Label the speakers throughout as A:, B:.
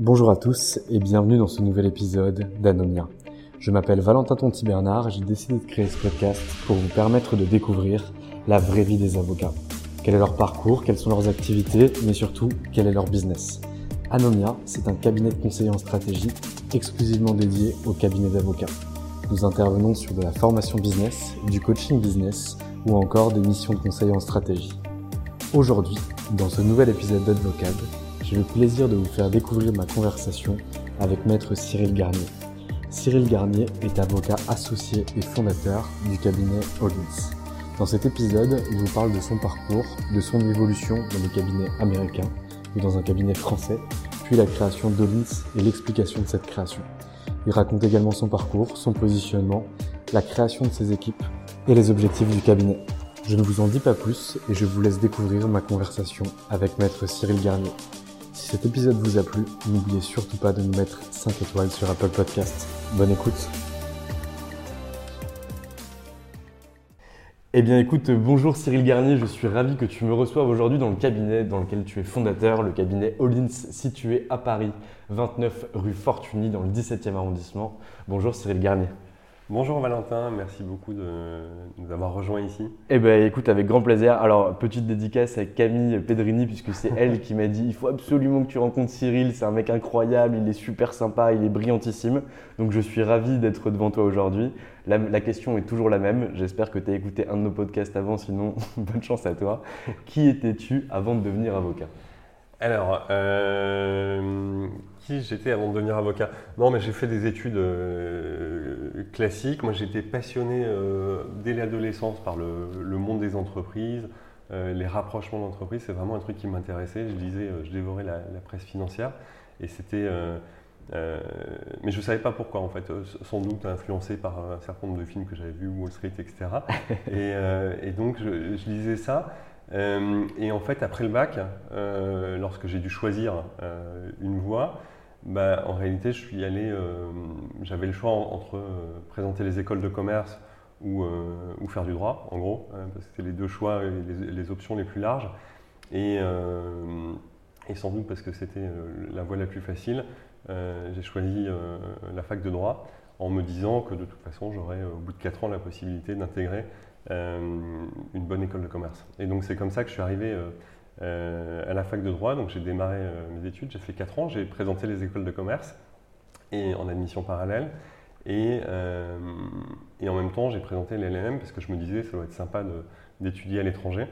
A: Bonjour à tous et bienvenue dans ce nouvel épisode d'Anomia. Je m'appelle Valentin Tonti Bernard et j'ai décidé de créer ce podcast pour vous permettre de découvrir la vraie vie des avocats. Quel est leur parcours, quelles sont leurs activités, mais surtout quel est leur business. Anomia, c'est un cabinet de conseil en stratégie exclusivement dédié au cabinet d'avocats. Nous intervenons sur de la formation business, du coaching business ou encore des missions de conseil en stratégie. Aujourd'hui, dans ce nouvel épisode d'Advocade, j'ai le plaisir de vous faire découvrir ma conversation avec maître Cyril Garnier. Cyril Garnier est avocat associé et fondateur du cabinet Hollins. Dans cet épisode, il vous parle de son parcours, de son évolution dans le cabinet américain ou dans un cabinet français, puis la création d'Hollins et l'explication de cette création. Il raconte également son parcours, son positionnement, la création de ses équipes et les objectifs du cabinet. Je ne vous en dis pas plus et je vous laisse découvrir ma conversation avec maître Cyril Garnier. Si cet épisode vous a plu, n'oubliez surtout pas de nous mettre 5 étoiles sur Apple Podcast. Bonne écoute Eh bien écoute, bonjour Cyril Garnier, je suis ravi que tu me reçoives aujourd'hui dans le cabinet dans lequel tu es fondateur, le cabinet Hollins situé à Paris, 29 rue Fortuny dans le 17e arrondissement. Bonjour Cyril Garnier.
B: Bonjour Valentin, merci beaucoup de nous avoir rejoints ici.
A: Eh bien écoute, avec grand plaisir. Alors, petite dédicace à Camille Pedrini, puisque c'est elle qui m'a dit il faut absolument que tu rencontres Cyril, c'est un mec incroyable, il est super sympa, il est brillantissime. Donc je suis ravi d'être devant toi aujourd'hui. La, la, question est toujours la même, j'espère que tu as écouté un de nos podcasts avant, sinon bonne chance à toi. Qui étais-tu avant de devenir avocat?
B: Alors, euh, qui j'étais avant de devenir avocat Non, mais j'ai fait des études euh, classiques. Moi, j'étais passionné euh, dès l'adolescence par le, le, monde des entreprises, euh, les rapprochements d'entreprises. C'est vraiment un truc qui m'intéressait. Je lisais, je dévorais la, la, presse financière. Et c'était. Mais je ne savais pas pourquoi, en fait. Sans doute influencé par un certain nombre de films que j'avais vus, Wall Street, etc. et, et, donc, je, je lisais ça. Euh, et en fait, après le bac, euh, lorsque j'ai dû choisir euh, une voie, bah, en réalité, je suis allé, j'avais le choix entre présenter les écoles de commerce ou, ou faire du droit, en gros, parce que c'était les deux choix, les, options les plus larges. Et, sans doute parce que c'était la voie la plus facile, j'ai choisi la fac de droit en me disant que de toute façon, j'aurais au bout de 4 ans la possibilité d'intégrer euh, une bonne école de commerce. Et donc c'est comme ça que je suis arrivé euh, euh, à la fac de droit. Donc j'ai démarré mes études, j'ai fait 4 ans, j'ai présenté les écoles de commerce et en admission parallèle. Et, et en même temps, j'ai présenté l'LLM parce que je me disais ça doit être sympa d'étudier à l'étranger.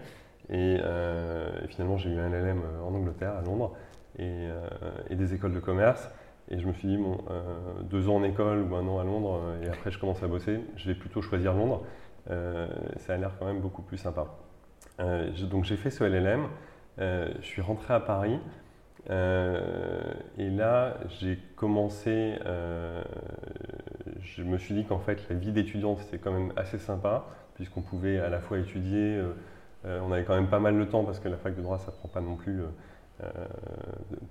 B: Et, finalement, j'ai eu un LLM en Angleterre, à Londres, et, et, des écoles de commerce. Et je me suis dit, bon, deux ans en école ou un an à Londres, et après je commence à bosser, je vais plutôt choisir Londres. Euh, ça a l'air quand même beaucoup plus sympa. Euh, donc j'ai fait ce LLM, euh, je suis rentré à Paris. et là, j'ai commencé, je me suis dit qu'en fait, la vie d'étudiant, c'était quand même assez sympa, puisqu'on pouvait à la fois étudier, on avait quand même pas mal de temps, parce que la fac de droit, ça prend pas non plus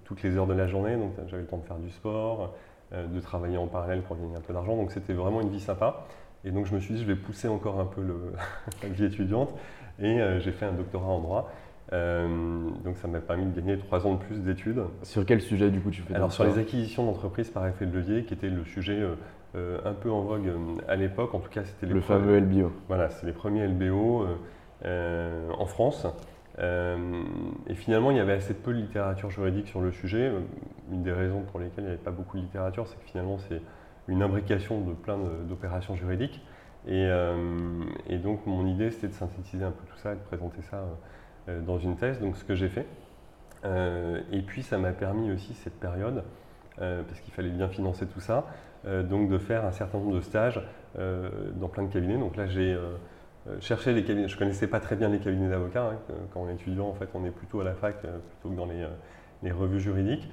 B: toutes les heures de la journée, donc j'avais le temps de faire du sport, de travailler en parallèle pour gagner un peu d'argent, donc c'était vraiment une vie sympa. Et donc je me suis dit, je vais pousser encore un peu le, la vie étudiante, et j'ai fait un doctorat en droit. Donc ça m'a permis de gagner trois ans de plus d'études.
A: Sur quel sujet du coup tu fais
B: Alors sur les acquisitions d'entreprises par effet de levier, qui était le sujet un peu en vogue à l'époque. En tout cas, c'était
A: le fameux LBO.
B: Voilà, c'est les premiers LBO en France. Euh, et finalement, il y avait assez peu de littérature juridique sur le sujet. Une des raisons pour lesquelles il n'y avait pas beaucoup de littérature, c'est que finalement, c'est une imbrication de plein d'opérations juridiques. Euh, et, donc, mon idée, c'était de synthétiser un peu tout ça et de présenter ça euh, dans une thèse. Donc, ce que j'ai fait. et puis, ça m'a permis aussi cette période, parce qu'il fallait bien financer tout ça, donc de faire un certain nombre de stages dans plein de cabinets. Donc là, j'ai euh, chercher les cabinets. Je ne connaissais pas très bien les cabinets d'avocats. Hein, quand on est étudiant, en fait, on est plutôt à la fac euh, plutôt que dans les, euh, revues juridiques.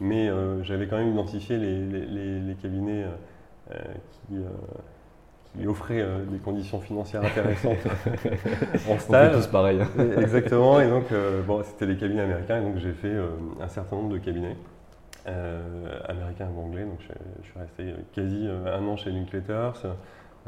B: Mais j'avais quand même identifié les, cabinets qui, offraient des conditions financières intéressantes en stage.
A: On tous pareil. Hein.
B: Exactement. Et donc, bon, c'était les cabinets américains. Et donc, j'ai fait un certain nombre de cabinets. américains ou anglais. Donc, je, je, suis resté quasi un an chez Linklaters,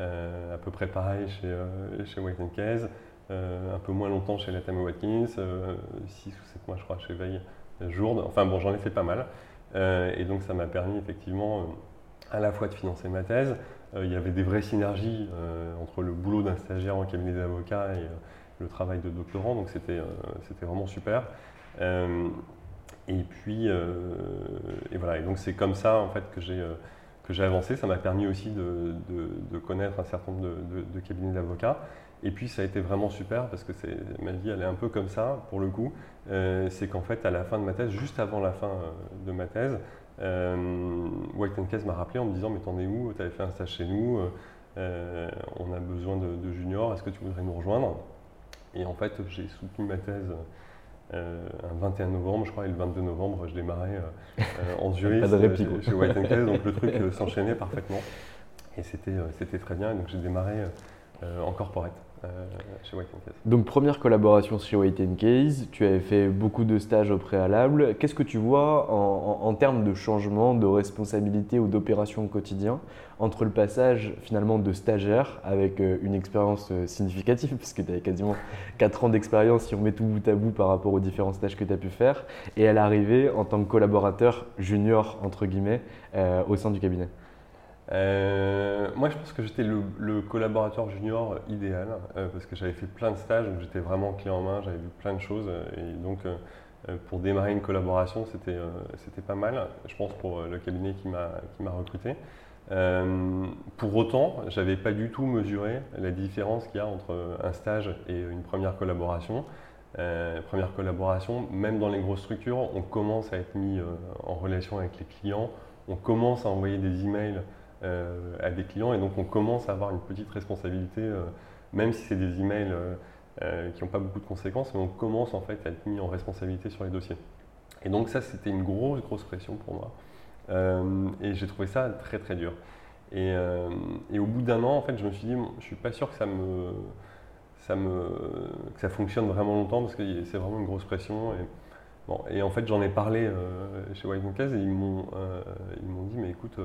B: euh, à peu près pareil chez, euh, chez White Case, euh, un peu moins longtemps chez Latam Watkins, 6 ou 7 mois je crois chez Veille Jourde. Enfin bon, j'en ai fait pas mal. et donc ça m'a permis effectivement à la fois de financer ma thèse, il y avait des vraies synergies entre le boulot d'un stagiaire en cabinet d'avocat et le travail de doctorant, donc c'était vraiment super. et puis, et voilà, et donc c'est comme ça en fait que j'ai j'ai avancé. Ça m'a permis aussi de, connaître un certain nombre de, cabinets d'avocats. Et puis ça a été vraiment super parce que ma vie elle est un peu comme ça pour le coup. Euh, c'est qu'en fait à la fin de ma thèse, juste avant la fin euh, de ma thèse, euh, White Case m'a rappelé en me disant mais t'en es où? Tu avais fait un stage chez nous, euh, on a besoin de, juniors, est-ce que tu voudrais nous rejoindre? Et en fait j'ai soutenu ma thèse euh, un 21 novembre, je crois, et le 22 novembre, je démarrais euh, euh, en juriste chez, White Case, donc le truc s'enchaînait parfaitement. Et c'était très bien, donc j'ai démarré en corporate. Euh.
A: Donc première collaboration chez White Case, tu avais fait beaucoup de stages au préalable. Qu'est-ce que tu vois en, termes de changement, de responsabilité ou d'opération au quotidien entre le passage finalement de stagiaire avec euh, une expérience euh, significative, puisque tu avais quasiment 4 ans d'expérience si on met tout bout à bout par rapport aux différents stages que tu as pu faire, et à l'arrivée en tant que collaborateur junior, entre guillemets, au sein du cabinet?
B: Euh, moi, je pense que j'étais le, collaborateur junior idéal euh, parce que j'avais fait plein de stages, donc j'étais vraiment clé en main, j'avais vu plein de choses. Et donc, euh, pour démarrer une collaboration, c'était pas mal, je pense, pour le cabinet qui m'a recruté. pour autant, j'avais pas du tout mesuré la différence qu'il y a entre un stage et une première collaboration. première collaboration, même dans les grosses structures, on commence à être mis en relation avec les clients, on commence à envoyer des emails euh, à des clients et donc on commence à avoir une petite responsabilité, euh, même si c'est des emails euh, qui n'ont pas beaucoup de conséquences, mais on commence en fait à être mis en responsabilité sur les dossiers. Et donc ça, c'était une grosse, grosse pression pour moi. et j'ai trouvé ça très, très dur. Et, et au bout d'un an, en fait, je me suis dit, je ne suis pas sûr que ça me, ça me, que ça fonctionne vraiment longtemps parce que c'est vraiment une grosse pression. Et, bon, et en fait, j'en ai parlé chez White et ils m'ont, ils m'ont dit, mais écoute,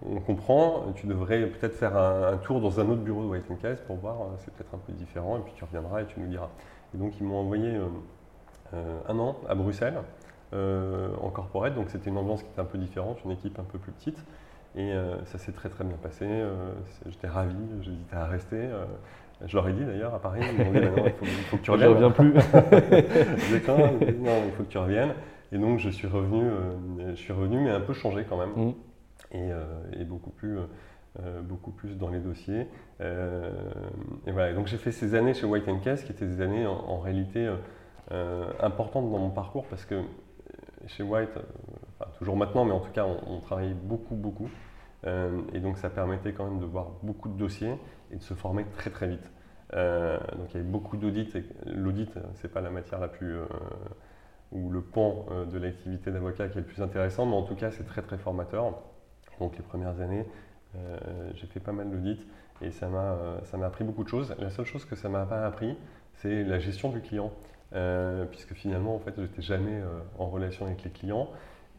B: on comprend, tu devrais peut-être faire un, tour dans un autre bureau de White Case pour voir, euh, c'est peut-être un peu différent, et puis tu reviendras et tu nous diras. Et donc ils m'ont envoyé euh, euh, un an à Bruxelles, en corporate, donc c'était une ambiance qui était un peu différente, une équipe un peu plus petite, et ça s'est très très bien passé, j'étais ravi, j'hésitais à rester. Je leur ai dit d'ailleurs à Paris, ils m'ont dit bah il, faut, que tu reviennes.
A: Je reviens plus.
B: non, il faut que tu reviennes. Et donc je suis revenu, je suis revenu mais un peu changé quand même. Mmh. Euh, et, beaucoup, plus, euh, beaucoup plus dans les dossiers. Euh, et voilà, donc j'ai fait ces années chez White Case qui étaient des années en, réalité importantes dans mon parcours parce que chez White, toujours maintenant, mais en tout cas, on, travaillait beaucoup, beaucoup. et donc, ça permettait quand même de voir beaucoup de dossiers et de se former très, très vite. donc, il y avait beaucoup d'audits. L'audit, ce n'est pas la matière la plus. ou le pan de l'activité d'avocat qui est le plus intéressant, mais en tout cas, c'est très, très formateur. Donc les premières années, euh, j'ai fait pas mal d'audits et ça m'a, euh, ça m'a appris beaucoup de choses. La seule chose que ça m'a pas appris, c'est la gestion du client. puisque finalement, en fait, je n'étais jamais en relation avec les clients.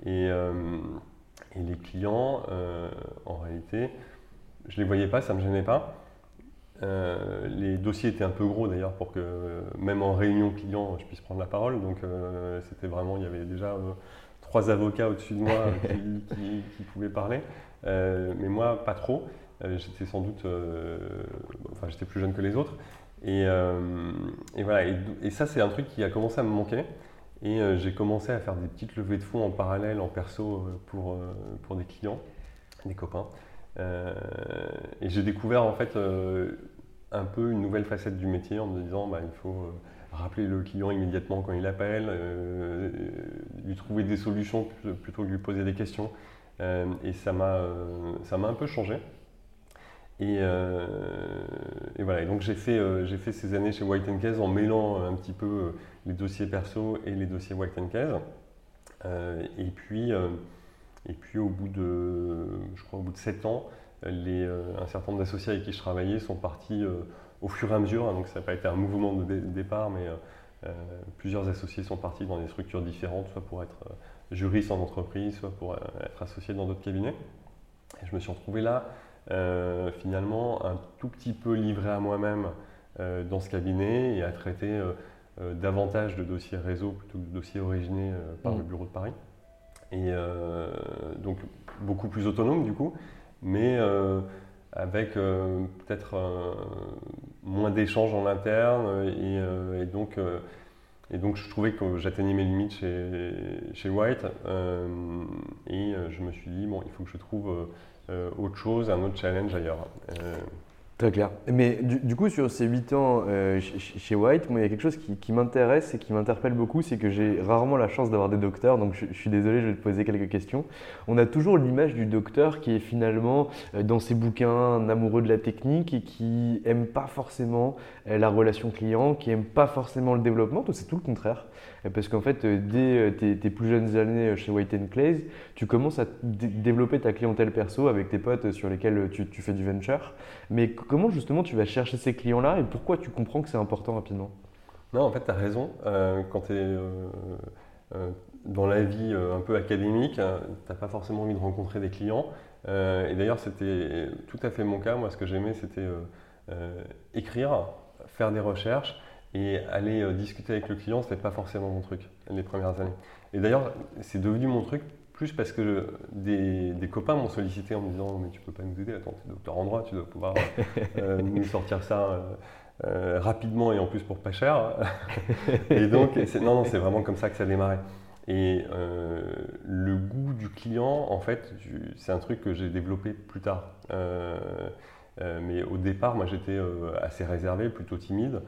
B: Et, et les clients, en réalité, je ne les voyais pas, ça ne me gênait pas. Euh, les dossiers étaient un peu gros d'ailleurs pour que même en réunion client je puisse prendre la parole. Donc euh, c'était vraiment, il y avait déjà euh, trois avocats au-dessus de moi qui, pouvaient parler. mais moi, pas trop. j'étais sans doute, enfin j'étais plus jeune que les autres. Et, voilà. Et, ça c'est un truc qui a commencé à me manquer. Et j'ai commencé à faire des petites levées de fonds en parallèle, en perso, pour, pour des clients, des copains. Euh, et j'ai découvert en fait euh, un peu une nouvelle facette du métier en me disant bah, il faut euh, rappeler le client immédiatement quand il appelle, lui trouver des solutions plutôt que lui poser des questions. et ça m'a un peu changé. Et, voilà, et donc j'ai fait, fait ces années chez White Case en mêlant un petit peu les dossiers perso et les dossiers White Case. et puis et puis au bout de, je crois au bout de 7 ans, les, euh, un certain nombre d'associés avec qui je travaillais sont partis euh, au fur et à mesure. Hein, donc ça n'a pas été un mouvement de départ, mais euh, plusieurs associés sont partis dans des structures différentes, soit pour être juriste en entreprise, soit pour être associé dans d'autres cabinets. Et je me suis retrouvé là, finalement, un tout petit peu livré à moi-même dans ce cabinet et à traiter davantage de dossiers réseau plutôt que de dossiers originés par le mmh. bureau de Paris. Et euh, donc beaucoup plus autonome du coup, mais euh, avec euh, peut-être moins d'échanges en interne et, donc et donc je trouvais que j'atteignais mes limites chez, chez White et je me suis dit bon il faut que je trouve autre chose, un autre challenge ailleurs.
A: Très clair. Mais du, coup, sur ces 8 ans euh, chez White, il y a quelque chose qui, m'intéresse et qui m'interpelle beaucoup, c'est que j'ai rarement la chance d'avoir des docteurs, donc je, suis désolé, je vais te poser quelques questions. On a toujours l'image du docteur qui est finalement, euh, dans ses bouquins, amoureux de la technique et qui aime pas forcément euh, la relation client, qui aime pas forcément le développement. C'est tout le contraire? Parce qu'en fait, dès tes, plus jeunes années chez White Clays, tu commences à développer ta clientèle perso avec tes potes sur lesquels tu, fais du venture. Mais comment justement tu vas chercher ces clients-là et pourquoi tu comprends que c'est important rapidement?
B: Non, en fait, tu as raison. Euh, quand tu es euh, euh, dans la vie un peu académique, tu n'as pas forcément envie de rencontrer des clients. et d'ailleurs, c'était tout à fait mon cas. Moi, ce que j'aimais, c'était écrire, faire des recherches et aller discuter avec le client, ce n'était pas forcément mon truc les premières années. Et d'ailleurs, c'est devenu mon truc plus parce que des, copains m'ont sollicité en me disant mais tu peux pas nous aider, attends, tu es docteur en droit, tu dois pouvoir euh, nous sortir ça euh, euh, rapidement et en plus pour pas cher. et donc, non, non, c'est vraiment comme ça que ça a démarré. Et le goût du client, en fait, c'est un truc que j'ai développé plus tard. mais au départ, moi j'étais assez réservé, plutôt timide,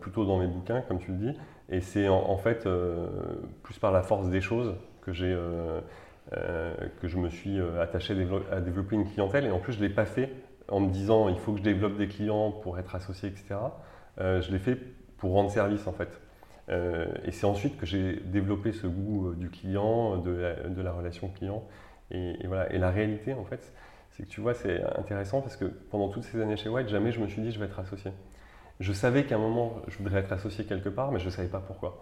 B: plutôt dans mes bouquins, comme tu le dis. Et c'est en, fait plus par la force des choses que, j'ai, euh, euh, que je me suis euh, attaché à développer une clientèle. Et en plus, je l'ai pas fait en me disant il faut que je développe des clients pour être associé, etc. je l'ai fait pour rendre service en fait. et c'est ensuite que j'ai développé ce goût du client, de la, de la relation client. Et, voilà. et la réalité, en fait, c'est que tu vois, c'est intéressant parce que pendant toutes ces années chez White, jamais je me suis dit je vais être associé. Je savais qu'à un moment, je voudrais être associé quelque part, mais je ne savais pas pourquoi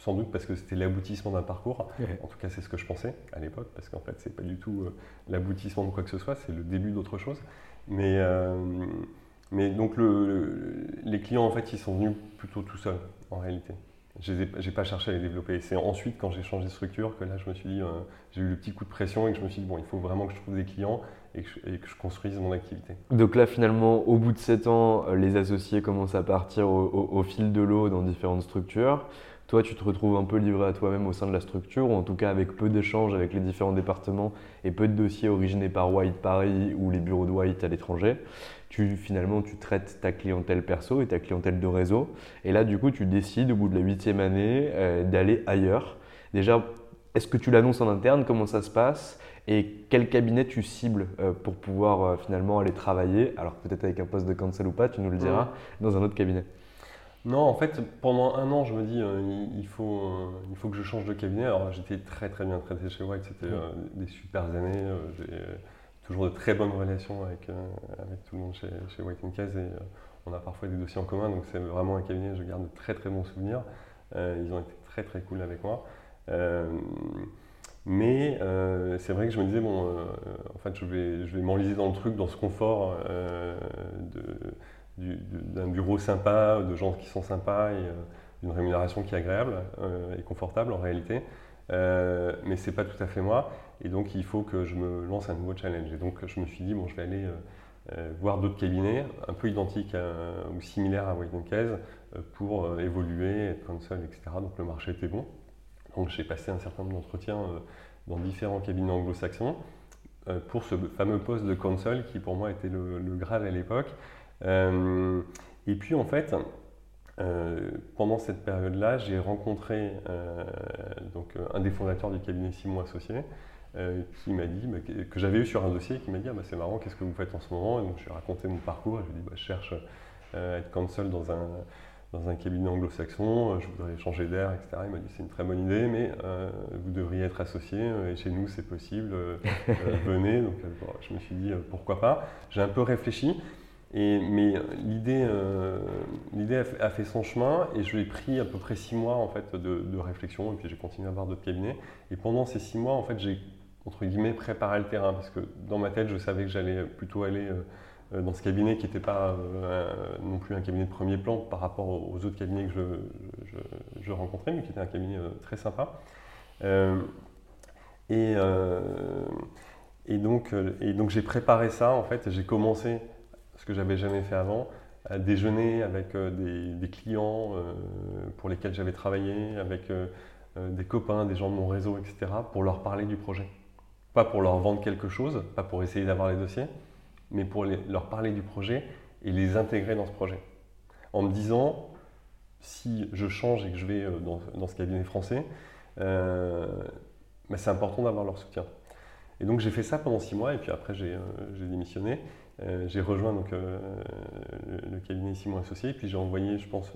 B: sans doute parce que c'était l'aboutissement d'un parcours. En tout cas, c'est ce que je pensais à l'époque, parce qu'en fait, c'est pas du tout euh, l'aboutissement de quoi que ce soit, c'est le début d'autre chose. Mais, euh, mais donc, les clients, en fait, ils sont venus plutôt tout seuls, en réalité. Je n'ai pas cherché à les développer. C'est ensuite, quand j'ai changé de structure, que là, je me suis dit, euh, j'ai eu le petit coup de pression et que je me suis dit, bon, il faut vraiment que je trouve des clients et que je, construise mon activité.
A: Donc là, finalement, au bout de 7 ans, les associés commencent à partir au fil de l'eau dans différentes structures. Toi, tu te retrouves un peu livré à toi-même au sein de la structure, ou en tout cas avec peu d'échanges avec les différents départements et peu de dossiers originés par White Paris ou les bureaux de White à l'étranger. Tu, finalement, tu traites ta clientèle perso et ta clientèle de réseau. Et là, du coup, tu décides au bout de la huitième année euh, d'aller ailleurs. Déjà, est-ce que tu l'annonces en interne? Comment ça se passe? Et quel cabinet tu cibles euh, pour pouvoir euh, finalement aller travailler, alors peut-être avec un poste de cancel ou pas, tu nous le diras, dans un autre cabinet
B: non, en fait, pendant un an, je me dis, euh, il, faut, euh, il faut que je change de cabinet. Alors, j'étais très très bien traité chez White, c'était euh, des super années. j'ai toujours de très bonnes relations avec, avec tout le monde chez, chez White Case et on a parfois des dossiers en commun, donc c'est vraiment un cabinet, je garde de très très bons souvenirs. ils ont été très très cool avec moi. Mais c'est vrai que je me disais, bon, en fait, je vais, m'enliser dans le truc, dans ce confort d'un bureau sympa, de gens qui sont sympas et d'une rémunération qui est agréable et confortable en réalité. mais c'est pas tout à fait moi. Et donc, il faut que je me lance un nouveau challenge. Et donc, je me suis dit, bon, je vais aller euh, euh, voir d'autres cabinets un peu identiques ou similaires à White Case euh, pour évoluer, être console, etc. Donc, le marché était bon. Donc, j'ai passé un certain nombre d'entretiens dans différents cabinets anglo-saxons pour ce fameux poste de console qui, pour moi, était le, le Graal à l'époque. et puis, en fait, pendant cette période-là, j'ai rencontré donc, un des fondateurs du cabinet Simon Associé, euh, qui m'a dit, bah, que, j'avais eu sur un dossier, qui m'a dit ah, bah, c'est marrant, qu'est-ce que vous faites en ce moment? Et donc je lui ai raconté mon parcours, et je lui ai dit bah, je cherche euh, à être counsel dans un, dans un cabinet anglo-saxon, euh, je voudrais changer d'air, etc. Il m'a dit c'est une très bonne idée, mais vous devriez être associé, et chez nous c'est possible, venez. Donc je me suis dit pourquoi pas. J'ai un peu réfléchi, et, mais l'idée, l'idée a, fait son chemin et je l'ai pris à peu près six mois en fait de, de réflexion et puis j'ai continué à voir d'autres cabinets. Et pendant ces six mois, en fait, j'ai entre guillemets, préparer le terrain, parce que dans ma tête, je savais que j'allais plutôt aller euh, euh, dans ce cabinet qui n'était pas euh, non plus un cabinet de premier plan par rapport aux autres cabinets que je, rencontrais, mais qui était un cabinet très sympa. et, et, donc, et donc j'ai préparé ça, en fait, j'ai commencé ce que j'avais jamais fait avant, à déjeuner avec des clients pour lesquels j'avais travaillé, avec des copains, des gens de mon réseau, etc., pour leur parler du projet. Pas pour leur vendre quelque chose, pas pour essayer d'avoir les dossiers, mais pour leur parler du projet et les intégrer dans ce projet. En me disant, si je change et que je vais euh, dans, ce cabinet français, euh, bah, c'est important d'avoir leur soutien. Et donc j'ai fait ça pendant six mois et puis après j'ai euh, démissionné. j'ai rejoint donc, le, cabinet Simon Associé et puis j'ai envoyé, je pense,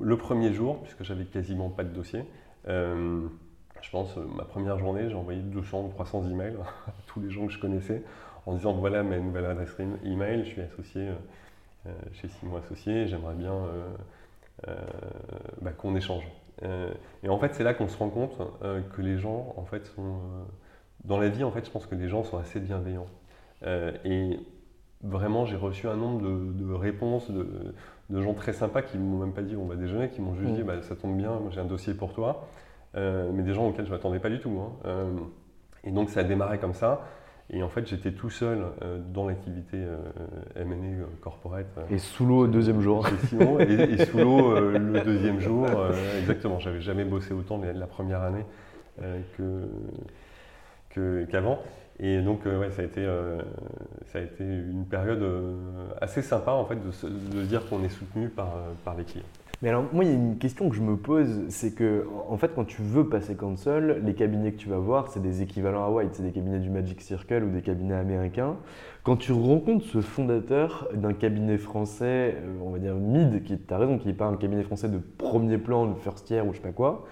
B: le premier jour, puisque j'avais quasiment pas de dossier, je pense, ma première journée, j'ai envoyé 200 ou 300 emails à tous les gens que je connaissais en disant voilà ma nouvelle adresse email, je suis associé euh, euh, chez Simon Associé, j'aimerais bien bah, qu'on échange. et en fait, c'est là qu'on se rend compte que les gens, en fait, sont. dans la vie, en fait, je pense que les gens sont assez bienveillants. et vraiment, j'ai reçu un nombre de, réponses de, gens très sympas qui ne m'ont même pas dit on va déjeuner, qui m'ont juste dit mm. bah, ça tombe bien, j'ai un dossier pour toi. Euh, mais des gens auxquels je ne m'attendais pas du tout. Hein. Euh, et donc ça a démarré comme ça. Et en fait, j'étais tout seul euh, dans l'activité M&A corporate.
A: et sous l'eau le deuxième jour.
B: Et, sous l'eau le deuxième jour. exactement. J'avais jamais bossé autant la, première année que, qu'avant. et donc, ouais, ça a été, ça a été une période assez sympa en fait de, de dire qu'on est soutenu par, par les clients.
A: Mais alors, moi, il y a une question que je me pose, c'est que, en fait, quand tu veux passer console, les cabinets que tu vas voir, c'est des équivalents à White, c'est des cabinets du Magic Circle ou des cabinets américains. Quand tu rencontres ce fondateur d'un cabinet français, euh, on va dire mid, qui, as raison, qui n'est pas un cabinet français de premier plan, de first year ou je sais pas quoi,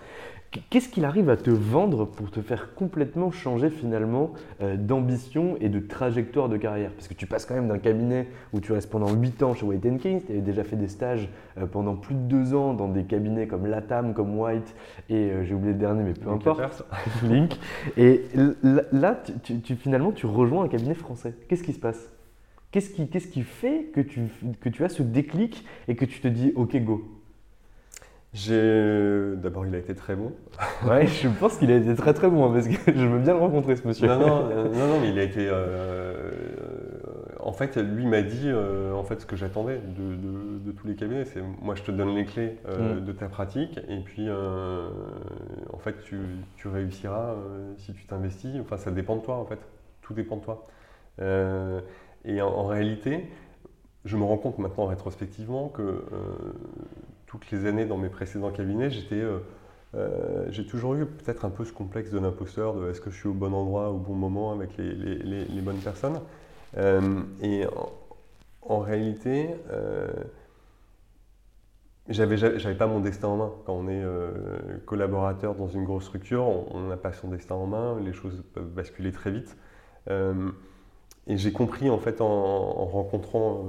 A: Qu'est-ce qu'il arrive à te vendre pour te faire complètement changer finalement euh, d'ambition et de trajectoire de carrière? Parce que tu passes quand même d'un cabinet où tu restes pendant 8 ans chez White Kings, tu avais déjà fait des stages euh, pendant plus de 2 ans dans des cabinets comme Latam, comme White, et euh, j'ai oublié le dernier, mais peu importe, Link. Et là, tu, finalement, tu rejoins un cabinet français. Qu'est-ce qui se passe? Qu'est-ce qui, qui, fait que tu, que tu as ce déclic et que tu te dis OK, go?
B: D'abord, il a été très bon.
A: ouais, je pense qu'il a été très très bon, hein, parce que je veux bien le rencontrer, ce monsieur.
B: Non, non, euh, non, non mais il a été. Euh, euh, en fait, lui m'a dit en fait, ce que j'attendais de, de, tous les cabinets. C'est moi, je te donne les clés mm. de ta pratique, et puis en fait, tu, tu réussiras si tu t'investis. Enfin, ça dépend de toi, en fait. Tout dépend de toi. et en, réalité, je me rends compte maintenant rétrospectivement que toutes les années dans mes précédents cabinets, j'étais, euh, euh, j'ai toujours eu peut-être un peu ce complexe de l'imposteur, de est-ce que je suis au bon endroit, au bon moment, avec les, bonnes personnes. Euh, et en, réalité, j'avais, j'avais pas mon destin en main. Quand on est collaborateur dans une grosse structure, on n'a pas son destin en main, les choses peuvent basculer très vite. et j'ai compris en fait en rencontrant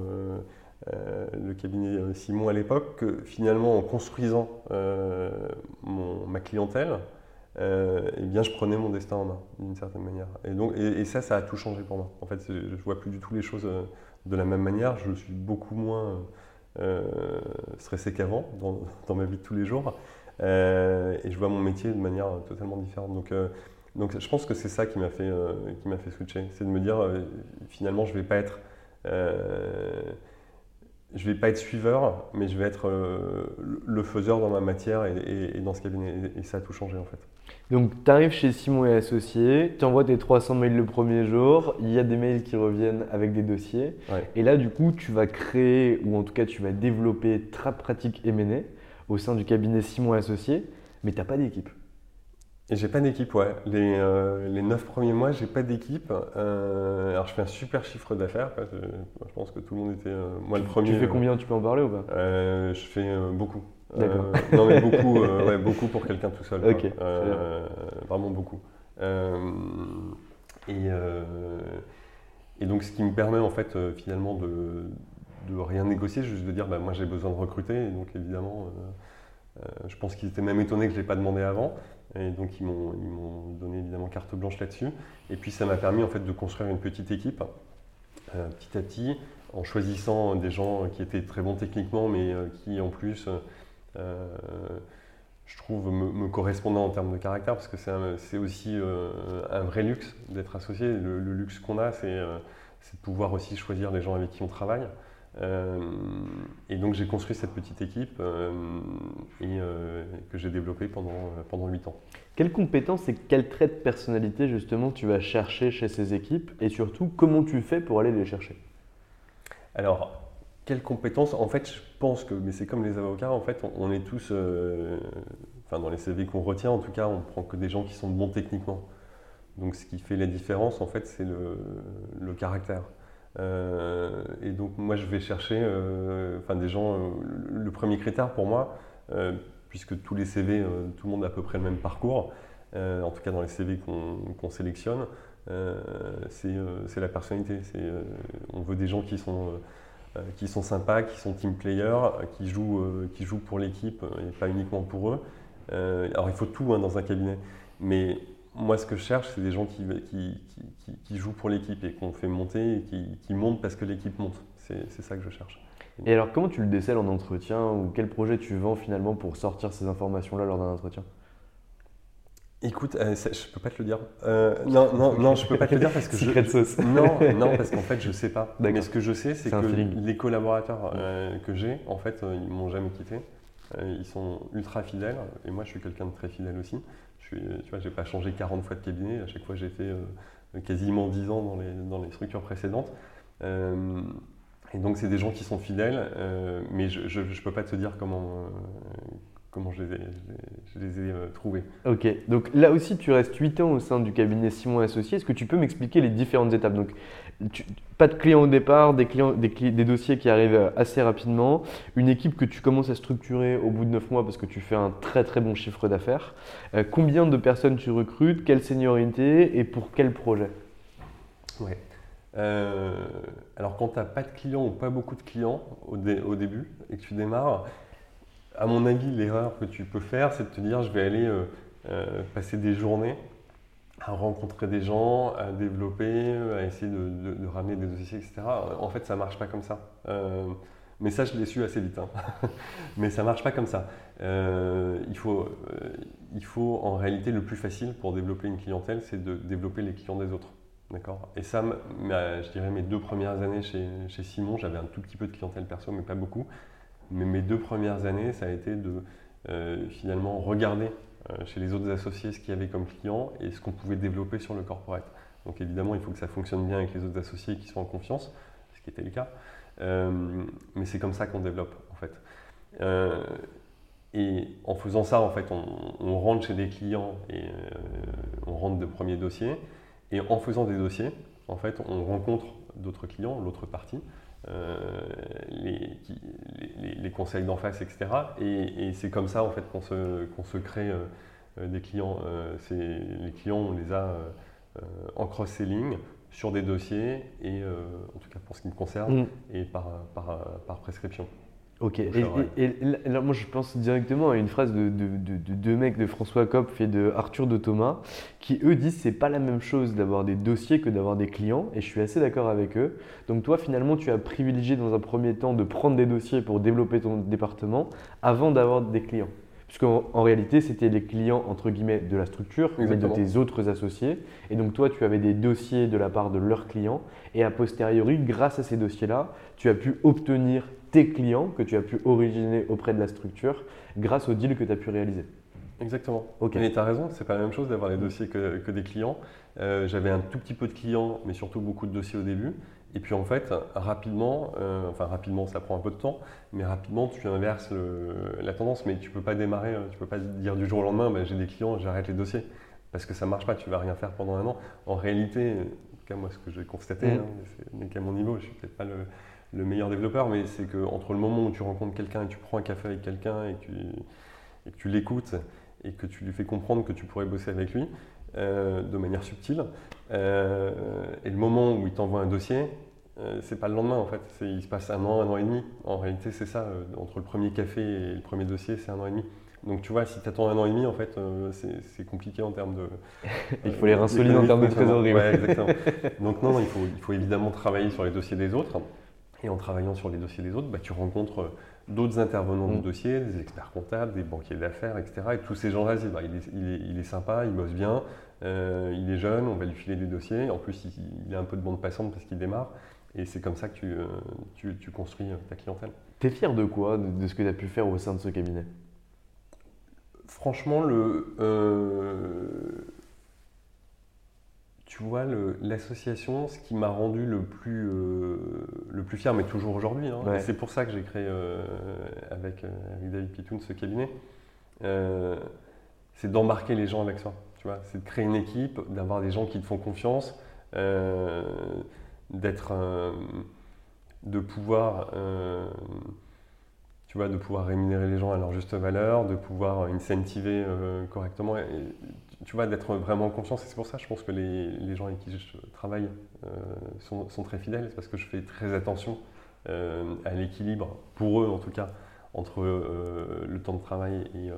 B: euh, le cabinet Simon à l'époque, que finalement en construisant euh, mon- ma clientèle, euh, eh bien je prenais mon destin en main d'une certaine manière. Et, donc, et, ça, ça a tout changé pour moi. En fait, je vois plus du tout les choses de la même manière. Je suis beaucoup moins stressé qu'avant dans, ma vie de tous les jours. Et je vois mon métier de manière totalement différente. Donc, donc je pense que c'est ça qui m'a fait, qui m'a fait switcher. C'est de me dire, finalement, je vais pas être... je vais pas être suiveur, mais je vais être euh, le faiseur dans ma matière et, et- et dans ce cabinet. Et, et ça a tout changé en fait.
A: Donc, tu arrives chez Simon et Associés, tu envoies tes 300 mails le premier jour, il y a des mails qui reviennent avec des dossiers.
B: Ouais.
A: Et là, du coup, tu vas créer, ou en tout cas, tu vas développer Trap Pratique M&A au sein du cabinet Simon et Associés, mais tu n'as pas d'équipe.
B: Et j'ai pas d'équipe, ouais. Les, euh, les 9 premiers mois, j'ai pas d'équipe. Euh, alors je fais un super chiffre d'affaires. quoi. Je, pense que tout le monde était. euh, moi le premier.
A: Tu fais
B: euh,
A: combien Tu peux en parler ou pas?
B: Euh, je fais euh, beaucoup.
A: D'accord.
B: Euh, non mais beaucoup, euh, ouais, beaucoup pour quelqu'un tout seul.
A: Ok,
B: Euh, vraiment beaucoup. Euh, et, euh, et donc ce qui me permet en fait euh, finalement de, de rien négocier, juste de dire bah, moi j'ai besoin de recruter. Et donc évidemment, euh, euh, je pense qu'ils étaient même étonnés que je l'ai pas demandé avant. Et donc ils m'ont donné évidemment carte blanche là-dessus. Et puis ça m'a permis en fait de construire une petite équipe euh, petit à petit en choisissant des gens qui étaient très bons techniquement, mais euh, qui en plus, euh, je trouve, me, correspondaient en termes de caractère, parce que c'est aussi un vrai luxe d'être associé. Le, le luxe qu'on a, c'est de pouvoir aussi choisir les gens avec qui on travaille. Euh, et donc j'ai construit cette petite équipe euh, et euh, que j'ai développée pendant, pendant 8 ans.
A: Quelles compétences et quels traits de personnalité, justement, tu vas chercher chez ces équipes Et surtout, comment tu fais pour aller les chercher?
B: Alors, quelles compétences? En fait, je pense que, mais c'est comme les avocats, en fait, on, on est tous, enfin dans les CV qu'on retient, en tout cas, on prend que des gens qui sont bons techniquement. Donc, ce qui fait la différence, en fait, c'est le, le caractère. Euh, et donc, moi, je vais chercher, euh, des gens. euh, le, premier critère pour moi, puisque tous les CV, tout le monde a à peu près le même parcours, en tout cas dans les CV qu'on sélectionne, c'est la personnalité. On veut des gens qui sont qui sont sympas, qui sont team players, qui jouent, qui jouent pour l'équipe et pas uniquement pour eux. Alors il faut tout hein, dans un cabinet, mais moi ce que je cherche, c'est des gens qui, qui, qui- qui- qui jouent pour l'équipe et qu'on fait monter et qui, montent parce que l'équipe monte. C'est ça que je cherche.
A: Et alors, comment tu le décèles en entretien Ou quel projet tu vends finalement pour sortir ces informations-là lors d'un entretien?
B: Écoute, euh, ça, je peux pas te le dire. Euh, non, non, non, je peux pas te le dire parce que je,
A: Secret sauce.
B: Non, non, parce qu'en fait, je sais pas. Mais ce que je sais, c'est que les collaborateurs euh, que j'ai, en fait, euh, ils m'ont jamais quitté. Ils sont ultra fidèles et moi, je suis quelqu'un de très fidèle aussi. Je suis, tu vois, j'ai pas changé 40 fois de cabinet. À chaque fois, j'ai fait euh, quasiment 10 ans dans les, structures précédentes. Euh, et donc, c'est des gens qui sont fidèles, euh, mais je, je peux pas te dire comment, comment je les ai, je les euh, trouvés.
A: Ok, donc là aussi tu restes 8 ans au sein du cabinet Simon Associé. Est-ce que tu peux m'expliquer les différentes étapes? Donc, tu- pas de clients au départ, des, clients, des, dossiers qui arrivent euh, assez rapidement, une équipe que tu commences à structurer au bout de 9 mois parce que tu fais un très très bon chiffre d'affaires. Euh, combien de personnes tu recrutes, quelle seniorité? Et pour quel projet?
B: Ouais. Euh, alors quand tu n'as pas de clients ou pas beaucoup de clients au, dé- au début et que tu démarres, à mon avis, l'erreur que tu peux faire, c'est de te dire je vais aller euh, euh, passer des journées à rencontrer des gens, à développer, à essayer de, ramener des dossiers, etc. En fait, ça marche pas comme ça. Euh, mais ça, je l'ai su assez vite. hein. mais ça marche pas comme ça. Euh, il, faut, euh, il faut en réalité le plus facile pour développer une clientèle, c'est de développer les clients des autres. D'accord? Et ça, je dirais mes deux premières années chez, chez Simon, j'avais un tout petit peu de clientèle perso, mais pas beaucoup. Mais mes deux premières années, ça a été de euh, finalement regarder euh, chez les autres associés ce qu'il y avait comme client et ce qu'on pouvait développer sur le corporate. Donc évidemment, il faut que ça fonctionne bien avec les autres associés qui sont en confiance, ce qui était le cas. Euh, mais c'est comme ça qu'on développe en fait. Et en faisant ça, en fait, on, rentre chez des clients et on rentre de premiers dossiers. Et en faisant des dossiers, en fait, on rencontre d'autres clients, l'autre partie, les- conseils d'en face, etc. Et, et c'est comme ça, en fait, qu'on se, qu'on se crée euh, euh, des clients. Euh, les clients, on les a en cross-selling sur des dossiers, et en tout cas pour ce qui me concerne,
A: Mm.
B: et par, par, par prescription.
A: Ok, et, et- et là, moi je pense directement à une phrase de, de- de- de deux mecs de François Kopf et de Arthur de Thomas qui eux disent c'est pas la même chose d'avoir des dossiers que d'avoir des clients et je suis assez d'accord avec eux. Donc toi finalement tu as privilégié dans un premier temps de prendre des dossiers pour développer ton département avant d'avoir des clients. Puisqu'en en réalité, c'était les clients entre guillemets de la structure, mais de
B: Exactement.
A: tes autres associés. Et donc toi, tu avais des dossiers de la part de leurs clients. Et a posteriori, grâce à ces dossiers-là, tu as pu obtenir tes clients que tu as pu originer auprès de la structure grâce au deal que tu as pu réaliser.
B: Exactement.
A: Ok.
B: Mais tu as raison, c'est pas la même chose d'avoir les dossiers que, que des clients. Euh, J'avais un tout petit peu de clients, mais surtout beaucoup de dossiers au début. Et puis en fait, rapidement, euh, enfin rapidement, ça prend un peu de temps, mais rapidement, tu inverses le- la tendance. Mais tu peux pas démarrer, euh, tu peux pas dire du jour au lendemain, bah, j'ai des clients, j'arrête les dossiers. Parce que ça marche pas, tu vas rien faire pendant un an. En réalité, en tout cas moi, ce que j'ai constaté,
A: Mhm.
B: hein, mais c'est- qu'à mon niveau, je suis peut-être pas le, le meilleur développeur, mais c'est que entre le moment où tu rencontres quelqu'un et tu prends un café avec quelqu'un et que tu, et que tu l'écoutes et que tu lui fais comprendre que tu pourrais bosser avec lui euh, de manière subtile, euh, et le moment où il t'envoie un dossier, euh, c'est pas le lendemain en fait, C'est- il se passe un an, un an et demi. En réalité, c'est ça, euh, entre le premier café et le premier dossier, c'est un an et demi. Donc tu vois, si tu attends un an et demi, en fait, euh, c'est c'est compliqué en termes de.
A: Il faut les reins solides en termes de trésorerie.
B: Ouais, exactement. Donc non, non, il faut, il faut évidemment travailler sur les dossiers des autres. Et en travaillant sur les dossiers des autres, bah, tu rencontres d'autres intervenants
A: Mm.
B: du dossier, des experts comptables, des banquiers d'affaires, etc. Et tous ces gens-là disent, bah, il, est, il, est, il est sympa, il bosse bien, euh, il est jeune, on va lui filer des dossiers. En plus, il, il a un peu de bande passante parce qu'il démarre. Et c'est comme ça que tu, euh, tu, tu construis euh, ta clientèle.
A: T'es fier de quoi, de, de ce que tu as pu faire au sein de ce cabinet?
B: Franchement, le, euh, tu vois, l'association, ce qui m'a rendu le plus, euh, le plus fier, mais toujours aujourd'hui, hein,
A: Ouais.
B: c'est pour ça que j'ai créé euh, avec, euh, avec David Pitoun ce cabinet, c'est d'embarquer les gens avec soi. Tu vois, c'est de créer une équipe, d'avoir des gens qui te font confiance, d'être, de pouvoir euh, tu vois, de pouvoir rémunérer les gens à leur juste valeur, de pouvoir incentiver euh, correctement, et, tu vois, d'être vraiment en confiance. Et c'est pour ça, je pense que les, les gens avec qui je travaille euh, sont, sont très fidèles, c'est parce que je fais très attention euh, à l'équilibre, pour eux en tout cas, entre euh, le temps de travail et,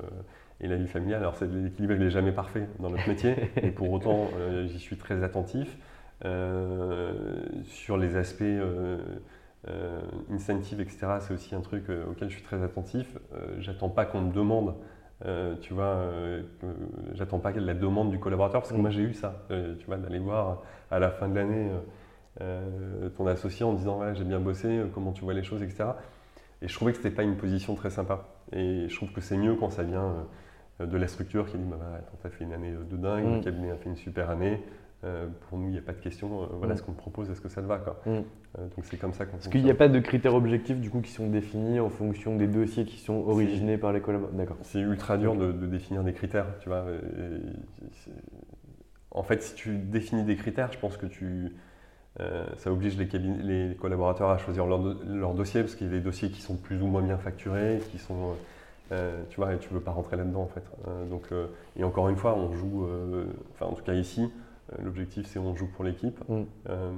B: et la vie familiale. Alors, c'est- l'équilibre n'est jamais parfait dans notre métier, mais pour autant, j'y suis très attentif. Sur les aspects euh, euh, incentive, etc., c'est aussi un truc auquel je suis très attentif. J'attends pas qu'on me demande, euh, tu vois, euh, j'attends pas la demande du collaborateur, parce que moi j'ai eu ça, euh, tu vois, d'aller voir à la fin de l'année ton associé en disant voilà, j'ai bien bossé, comment tu vois les choses, etc. Et je trouvais que c'était pas une position très sympa. Et je trouve que c'est mieux quand ça vient de la structure qui dit bah, bah, attends, t'as fait une année de dingue,
A: Mm.
B: le cabinet a fait une super année. Euh, pour nous, il n'y a pas de question. euh, voilà
A: Mm.
B: ce qu'on te propose, est-ce que ça te va quoi.
A: Mm.
B: Euh, Donc c'est comme ça qu'on
A: Parce qu'il n'y a pas de critères objectifs du coup qui sont définis en fonction des dossiers qui sont originés par les collaborateurs. D'accord.
B: C'est ultra dur de, de définir des critères, tu vois. et En fait, si tu définis des critères, je pense que tu, ça oblige les, collaborateurs à choisir leur, do- leur dossier, parce qu'il y a des dossiers qui sont plus ou moins bien facturés, qui sont, tu vois, et tu veux pas rentrer là-dedans en fait. Donc, et encore une fois, on joue, enfin en tout cas ici, l'objectif c'est on joue pour l'équipe.
A: Mm.
B: Euh,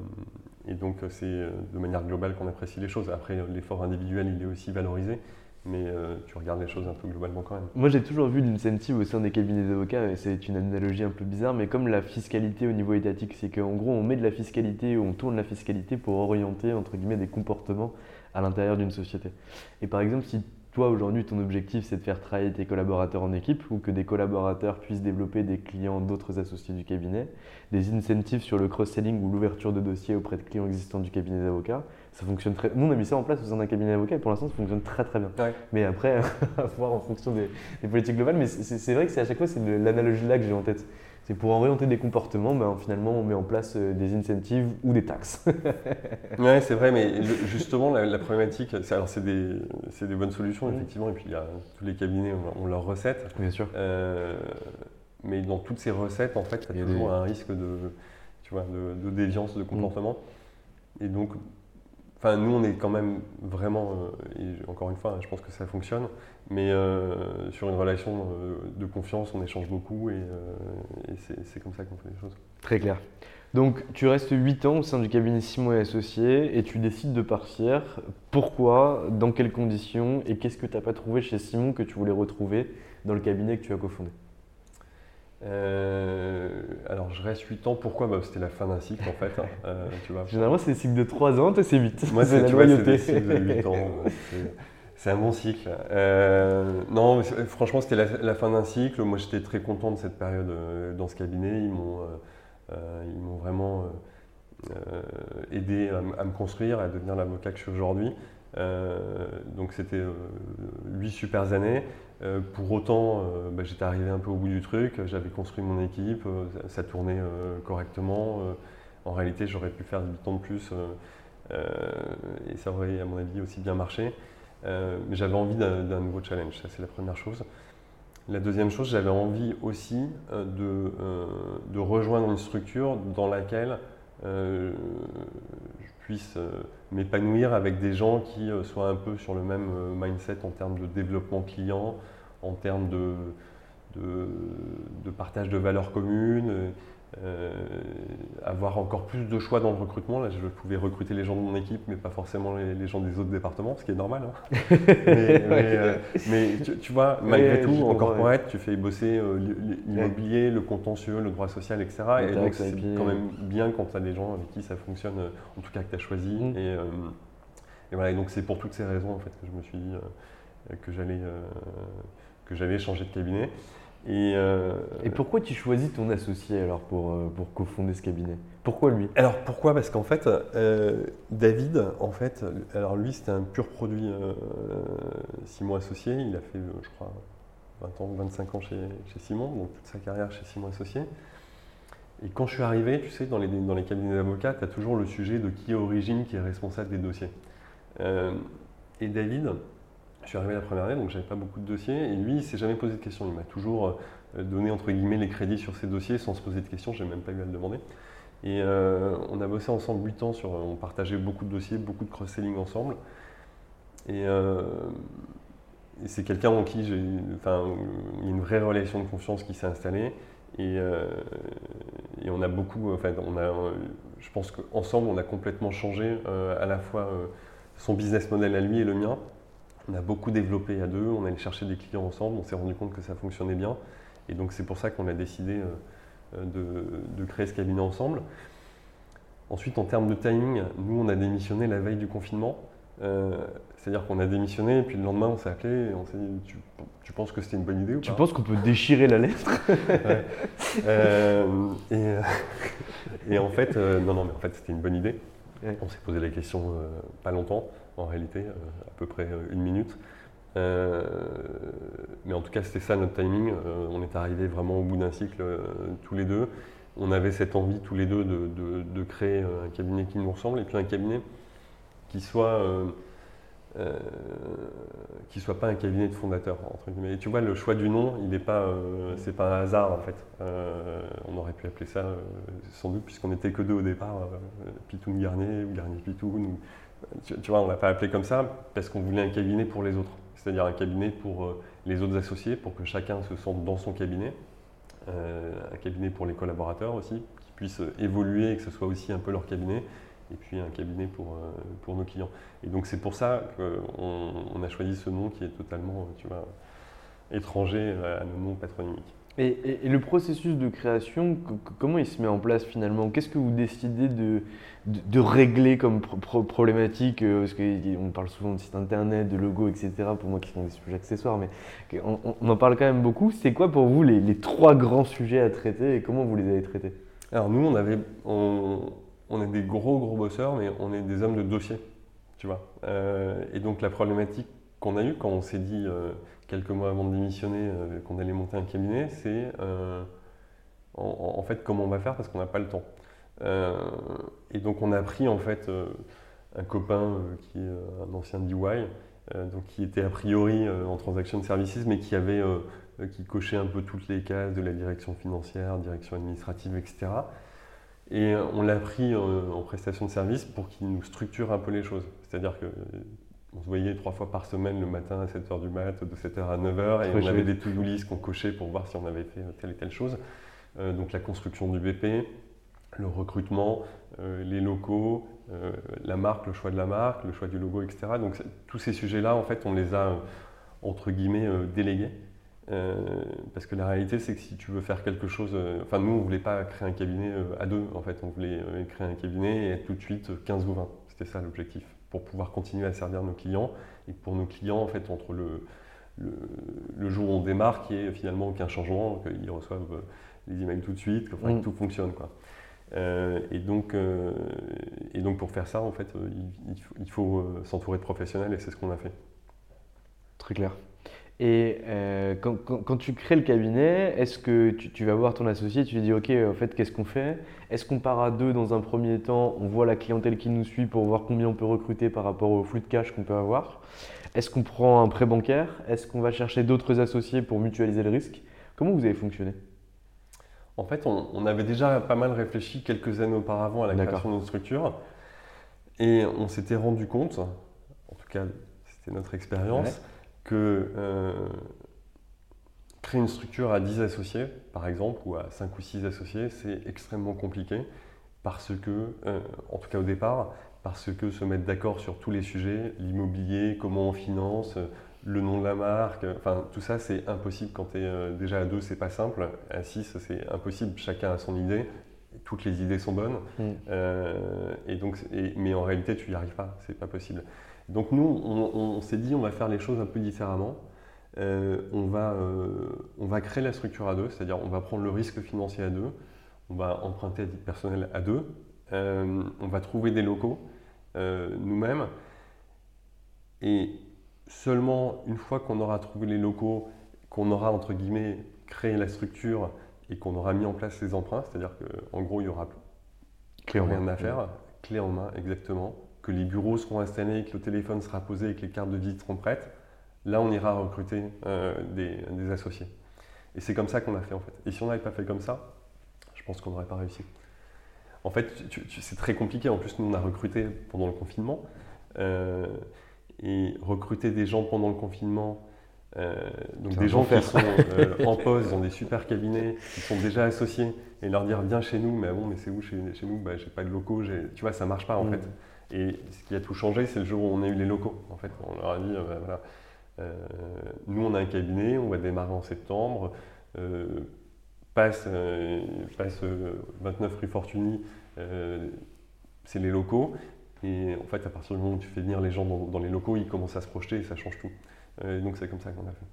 B: et donc c'est euh, de manière globale qu'on apprécie les choses. Après, l'effort individuel, il est aussi valorisé, mais euh, tu regardes les choses un peu globalement quand même.
A: Moi j'ai toujours vu l'incentive au sein des cabinets d'avocats, et c'est une analogie un peu bizarre, mais comme la fiscalité au niveau étatique, c'est qu'en gros on met de la fiscalité, on tourne la fiscalité pour orienter entre guillemets des comportements à l'intérieur d'une société. Et par exemple, si toi aujourd'hui ton objectif c'est de faire travailler tes collaborateurs en équipe ou que des collaborateurs puissent développer des clients d'autres associés du cabinet, des incentives sur le cross-selling ou l'ouverture de dossiers auprès de clients existants du cabinet d'avocats, ça fonctionne très. Nous on a mis ça en place au sein d'un cabinet d'avocats et pour l'instant ça fonctionne très très bien.
B: Ouais.
A: Mais après, à voir en fonction des, des politiques globales. Mais c'est vrai que c'est à chaque fois, c'est l'analogie là que j'ai en tête. C'est pour orienter des comportements, ben, finalement, on met en place euh, des incentives ou des taxes.
B: Ouais, c'est vrai, mais le- justement, la, la problématique, c'est des, des bonnes solutions,
A: Mm.
B: effectivement, et puis il y a, tous les cabinets ont, leurs recettes,
A: Bien sûr.
B: euh, mais dans toutes ces recettes, en fait, tu as
A: Il y a
B: toujours
A: des-
B: un risque de, tu vois, de, de déviance de comportement. Et donc, enfin, nous, on est quand même vraiment, euh, et encore une fois, je pense que ça fonctionne, mais euh, sur une relation euh, de confiance, on échange beaucoup, et, c'est comme ça qu'on fait les choses.
A: Très clair. Donc, tu restes 8 ans au sein du cabinet Simon et Associés et tu décides de partir. Pourquoi? Dans quelles conditions? Et qu'est-ce que tu n'as pas trouvé chez Simon que tu voulais retrouver dans le cabinet que tu as cofondé?
B: Euh, alors, je reste 8 ans. Pourquoi? Bah, C'était la fin d'un cycle, en fait. hein. Euh, tu vois.
A: Généralement, c'est des cycles de 3 ans, toi, c'est 8.
B: Moi,
A: c'est
B: c'est
A: la
B: c'est
A: loyauté.
B: de 8 ans. C'est- C'est un bon cycle. Euh, non, mais c'est- franchement, c'était la, la fin d'un cycle. Moi, j'étais très content de cette période dans ce cabinet. Ils m'ont vraiment aidé à, me construire, à devenir l'avocat que je suis aujourd'hui. Donc, c'était euh, huit super années. Euh, pour autant, euh, bah, j'étais arrivé un peu au bout du truc. J'avais construit mon équipe. euh, ça, tournait euh, correctement. Euh, en réalité, j'aurais pu faire 8 ans de plus. euh, euh, et ça aurait, à mon avis, aussi bien marché. Euh, mais j'avais envie d'un nouveau challenge, ça c'est la première chose. La deuxième chose, j'avais envie aussi euh, de, euh, rejoindre une structure dans laquelle euh, je puisse euh, m'épanouir avec des gens qui euh, soient un peu sur le même euh, mindset en termes de développement client, en termes de, de, partage de valeurs communes, euh, avoir encore plus de choix dans le recrutement. Là, je pouvais recruter les gens de mon équipe, mais pas forcément les, les gens des autres départements, ce qui est normal. hein. mais, mais, euh, mais tu, tu vois, malgré tout, en
A: comprends,
B: corporate, tu fais bosser euh, l'i- l'immobilier, le contentieux, le droit social, etc. Et donc, c'est quand
A: euh,
B: même bien quand tu as des gens avec qui ça fonctionne, euh, en tout cas que tu as choisi.
A: Mm.
B: Et, euh, et voilà, et donc c'est pour toutes ces raisons en fait, que je me suis dit euh, que j'allais euh, que j'allais changer de cabinet. Et, euh,
A: Et pourquoi tu choisis ton associé alors pour, euh, pour cofonder ce cabinet? Pourquoi lui?
B: Alors pourquoi? Parce qu'en fait, euh, David, en fait, alors lui c'était un pur produit euh, Simon Associé. Il a fait, euh, je crois, 20 ans, 25 ans chez, chez Simon, donc toute sa carrière chez Simon Associé. Et quand je suis arrivé, tu sais, dans les, dans les cabinets d'avocats, tu as toujours le sujet de qui est origine, qui est responsable des dossiers. Euh, et David, je suis arrivé la première année, donc j'avais pas beaucoup de dossiers, et lui, il s'est jamais posé de questions. Il m'a toujours euh, donné, entre guillemets, les crédits sur ses dossiers sans se poser de questions, j'ai même pas eu à le demander. Et euh, on a bossé ensemble 8 ans, on partageait beaucoup de dossiers, beaucoup de cross-selling ensemble. Et, euh, c'est quelqu'un en qui j'ai, il y a une vraie relation de confiance qui s'est installée. Et, on a beaucoup, enfin, on a, je pense qu'ensemble, on a complètement changé à la fois son business model à lui et le mien. On a beaucoup développé à deux, on allait chercher des clients ensemble, on s'est rendu compte que ça fonctionnait bien. Et donc c'est pour ça qu'on a décidé euh, de, de créer ce cabinet ensemble. Ensuite, en termes de timing, nous, on a démissionné la veille du confinement. Euh, C'est-à-dire qu'on a démissionné et puis le lendemain, on s'est appelé et on s'est dit tu, tu penses que c'était une bonne idée ou
A: Tu penses qu'on peut déchirer la lettre?
B: Ouais. Euh, et, euh, et en fait, euh, non, non, mais en fait, c'était une bonne idée.
A: Ouais.
B: On s'est posé la question euh, pas longtemps, en réalité, euh, à peu près euh, une minute. Euh, mais en tout cas, c'était ça notre timing. On est arrivé vraiment au bout d'un cycle tous les deux. On avait cette envie tous les deux de, de- créer un cabinet qui nous ressemble et puis un cabinet qui soit qui soit pas un cabinet de fondateur entre guillemets. Et tu vois, le choix du nom, il n'est pas, c'est pas un hasard en fait. On aurait pu appeler ça sans doute puisqu'on n'était que deux au départ, Pitoun Garnier ou Garnier Pitoun. ou- tu, tu vois, on l'a pas appelé comme ça parce qu'on voulait un cabinet pour les autres, c'est-à-dire un cabinet pour euh, les autres associés, pour que chacun se sente dans son cabinet. Euh, un cabinet pour les collaborateurs aussi, qui puissent euh, évoluer et que ce soit aussi un peu leur cabinet, et puis un cabinet pour, pour nos clients. Et donc c'est pour ça qu'on on a choisi ce nom qui est totalement, tu vois, étranger à nos noms patronymiques.
A: et, et- le processus de création, co- co- comment il se met en place finalement? Qu'est-ce que vous décidez de, de, régler comme pro- pro- problématique euh, Parce qu'on parle souvent de site internet, de logo, etc. Pour moi qui sont des sujets accessoires, mais on, en parle quand même beaucoup. C'est quoi pour vous les, trois grands sujets à traiter et comment vous les avez traités?
B: Alors nous, on, avait, on, est des gros gros bosseurs, mais on est des hommes de dossier, tu vois. Euh, et donc la problématique qu'on a eue quand on s'est dit euh, quelques mois avant de démissionner euh, qu'on allait monter un cabinet, c'est en fait comment on va faire parce qu'on n'a pas le temps. Euh, et donc on a pris en fait euh, un copain euh, qui est un ancien DIY, donc qui était a priori en transaction services, mais qui avait qui cochait un peu toutes les cases de la direction financière, direction administrative, etc. Et on l'a pris en prestation de service pour qu'il nous structure un peu les choses. C'est-à-dire que on se voyait trois fois par semaine le matin à 7h du mat, de 7h à 9h, et
A: Très
B: on avait des to-do list qu'on cochait pour voir si on avait fait telle et telle chose. Donc la construction du BP, le recrutement, les locaux, la marque, le choix de la marque, le choix du logo, etc. Donc tous ces sujets-là, en fait, on les a entre guillemets délégués. parce que la réalité, c'est que si tu veux faire quelque chose, enfin nous, on voulait pas créer un cabinet à deux, en fait, on voulait créer un cabinet et être tout de suite 15 ou 20. C'était ça l'objectif, pour pouvoir continuer à servir nos clients et pour nos clients, en fait, entre le, le, jour où on démarre, qu'il n'y ait finalement aucun changement, qu'ils reçoivent les emails tout de suite, que, mm. tout fonctionne. Quoi. Euh, et, donc, euh, et donc pour faire ça, en fait, euh, il, faut, s'entourer de professionnels et c'est ce qu'on a fait.
A: Très clair. Et quand, tu crées le cabinet, est-ce que tu, vas voir ton associé, tu lui dis ok, en fait, qu'est-ce qu'on fait? Est-ce qu'on part à deux dans un premier temps On voit la clientèle qui nous suit pour voir combien on peut recruter par rapport au flux de cash qu'on peut avoir? Est-ce qu'on prend un prêt bancaire? Est-ce qu'on va chercher d'autres associés pour mutualiser le risque? Comment vous avez fonctionné?
B: En fait, on, avait déjà pas mal réfléchi quelques années auparavant à la création de notre structure. Et on s'était rendu compte, en tout cas c'était notre expérience, que euh, créer une structure à 10 associés, par exemple, ou à 5 ou 6 associés, c'est extrêmement compliqué parce que, euh, en tout cas au départ, parce que se mettre d'accord sur tous les sujets, l'immobilier, comment on finance, le nom de la marque, enfin tout ça c'est impossible quand tu es euh, déjà à deux, c'est pas simple. À six, c'est impossible, chacun a son idée, toutes les idées sont bonnes. Mm. Euh, et donc, mais en réalité, tu n'y arrives pas, c'est pas possible. Donc nous, on, s'est dit, on va faire les choses un peu différemment. Euh, on, va, on va créer la structure à deux, c'est-à-dire on va prendre le risque financier à deux, on va emprunter à titre personnel à deux, on va trouver des locaux nous-mêmes. Et seulement une fois qu'on aura trouvé les locaux, qu'on aura entre guillemets créé la structure et qu'on aura mis en place les emprunts, c'est-à-dire qu'en gros il y aura clé en rien main. à faire, clé en main exactement, que les bureaux seront installés, que le téléphone sera posé et que les cartes de visite seront prêtes, là on ira recruter euh, des, associés. Et c'est comme ça qu'on a fait en fait. Et si on n'avait pas fait comme ça, je pense qu'on n'aurait pas réussi. En fait, c'est très compliqué. En plus, nous, on a recruté pendant le confinement. Euh, et recruter des gens pendant le confinement, euh, donc des gens qui sont euh, en poste dans des super cabinets, qui sont déjà associés, et leur dire viens chez nous, mais bon, mais c'est où chez, chez nous? Bah, J'ai pas de locaux, tu vois, ça marche pas en mm. fait. Et ce qui a tout changé, c'est le jour où on a eu les locaux. En fait, on leur a dit euh, voilà, nous on a un cabinet, on va démarrer en septembre, passe, passe 29 rue Fortuny, c'est les locaux. Et en fait, à partir du moment où tu fais venir les gens dans, les locaux, ils commencent à se projeter et ça change tout. Euh, donc c'est comme ça qu'on a fait.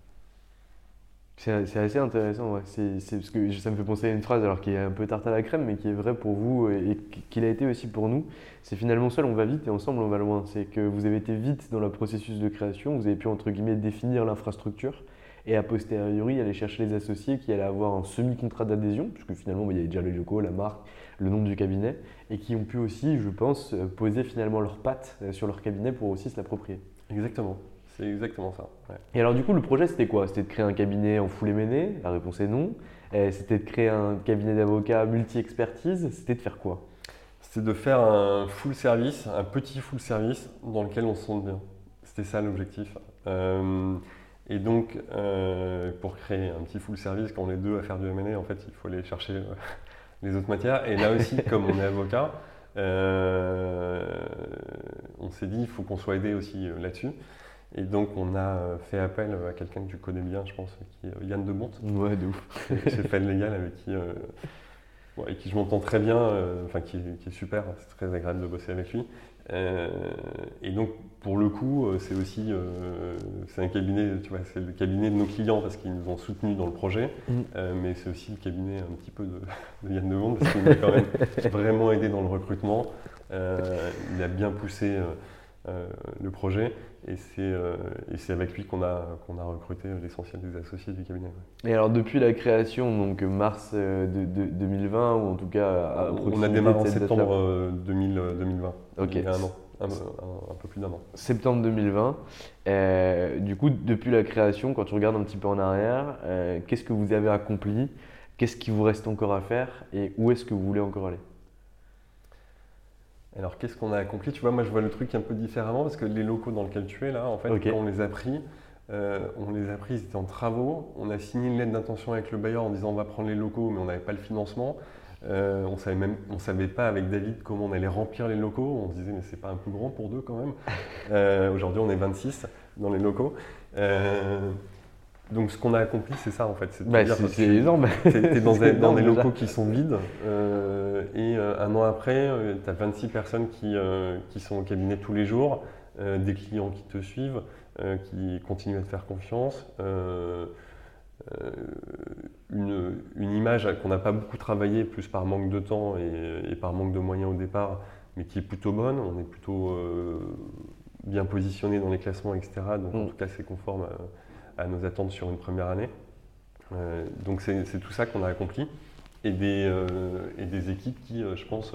A: C'est assez intéressant, ouais. ça me fait penser à une phrase alors qui est un peu tarte à la crème, mais qui est vraie pour vous et qu'il a été aussi pour nous. C'est finalement seul on va vite et ensemble on va loin. C'est que vous avez été vite dans le processus de création, vous avez pu entre guillemets définir l'infrastructure et a posteriori aller chercher les associés qui allaient avoir un semi-contrat d'adhésion, puisque finalement bah, il y avait déjà le locaux, la marque, le nom du cabinet, et qui ont pu aussi, je pense, euh, poser finalement leurs pattes euh, sur leur cabinet pour aussi se l'approprier.
B: Exactement. C'est exactement ça.
A: Et alors du coup, le projet, c'était quoi? C'était de créer un cabinet en full M&A La réponse est non. C'était de créer un cabinet d'avocats multi-expertise? C'était de faire quoi?
B: C'était de faire un full service, un petit full service dans lequel on se sente bien. C'était ça l'objectif. Euh, et donc, pour créer un petit full service, quand on est deux à faire du M&A, en fait, il faut aller chercher les autres matières. Et là aussi, comme on est avocat, euh, on s'est dit il faut qu'on soit aidé aussi euh, là-dessus. Et donc on a euh, fait appel à quelqu'un que tu connais bien, je pense, qui est Yann Debont.
A: Ouais, de ouf.
B: Chez Fed Légal, avec qui, avec qui je m'entends très bien, enfin qui, qui, est super, c'est très agréable de bosser avec lui. Et donc pour le coup, euh, c'est aussi euh, c'est un cabinet, tu vois, c'est le cabinet de nos clients parce qu'ils nous ont soutenus dans le projet, mm. euh, mais c'est aussi le cabinet un petit peu de, de Yann Monde parce qu'il nous a quand même vraiment aidé dans le recrutement. il a bien poussé le projet et c'est avec lui qu'on a, qu'on a recruté l'essentiel des associés du cabinet.
A: Et alors depuis la création, donc mars de, 2020 ou en tout cas
B: On a démarré en septembre 2020, ok. il y a un an un, peu plus d'un an.
A: Septembre 2020. Euh, du coup, depuis la création, quand tu regardes un petit peu en arrière, euh, qu'est-ce que vous avez accompli? Qu'est-ce qui vous reste encore à faire? Et où est-ce que vous voulez encore aller?
B: Alors, qu'est-ce qu'on a accompli? Tu vois, moi, je vois le truc un peu différemment parce que les locaux dans lesquels tu es là, en fait, quand on les a pris, euh, on les a pris, ils étaient en travaux. On a signé une lettre d'intention avec le bailleur en disant on va prendre les locaux, mais on n'avait pas le financement. Euh, on savait même, on savait pas avec David comment on allait remplir les locaux. On se disait mais c'est pas un peu grand pour deux quand même. Euh, Aujourd'hui on est 26 dans les locaux. Euh, donc ce qu'on a accompli c'est ça en fait. C'est de
A: Bah, énorme.
B: T'es t'es dans, des, dans locaux qui sont vides euh, et euh, un an après, tu as 26 personnes qui, euh, qui sont au cabinet tous les jours, euh, des clients qui te suivent, euh, qui continuent à te faire confiance. euh, euh, une, une image qu'on n'a pas beaucoup travaillé, plus par manque de temps et, et par manque de moyens au départ, mais qui est plutôt bonne. On est plutôt euh, bien positionné dans les classements, etc. Donc en
A: Mm.
B: tout cas, c'est conforme à, à nos attentes sur une première année. Euh, donc c'est tout ça qu'on a accompli. Et des, euh, équipes qui, euh, je pense,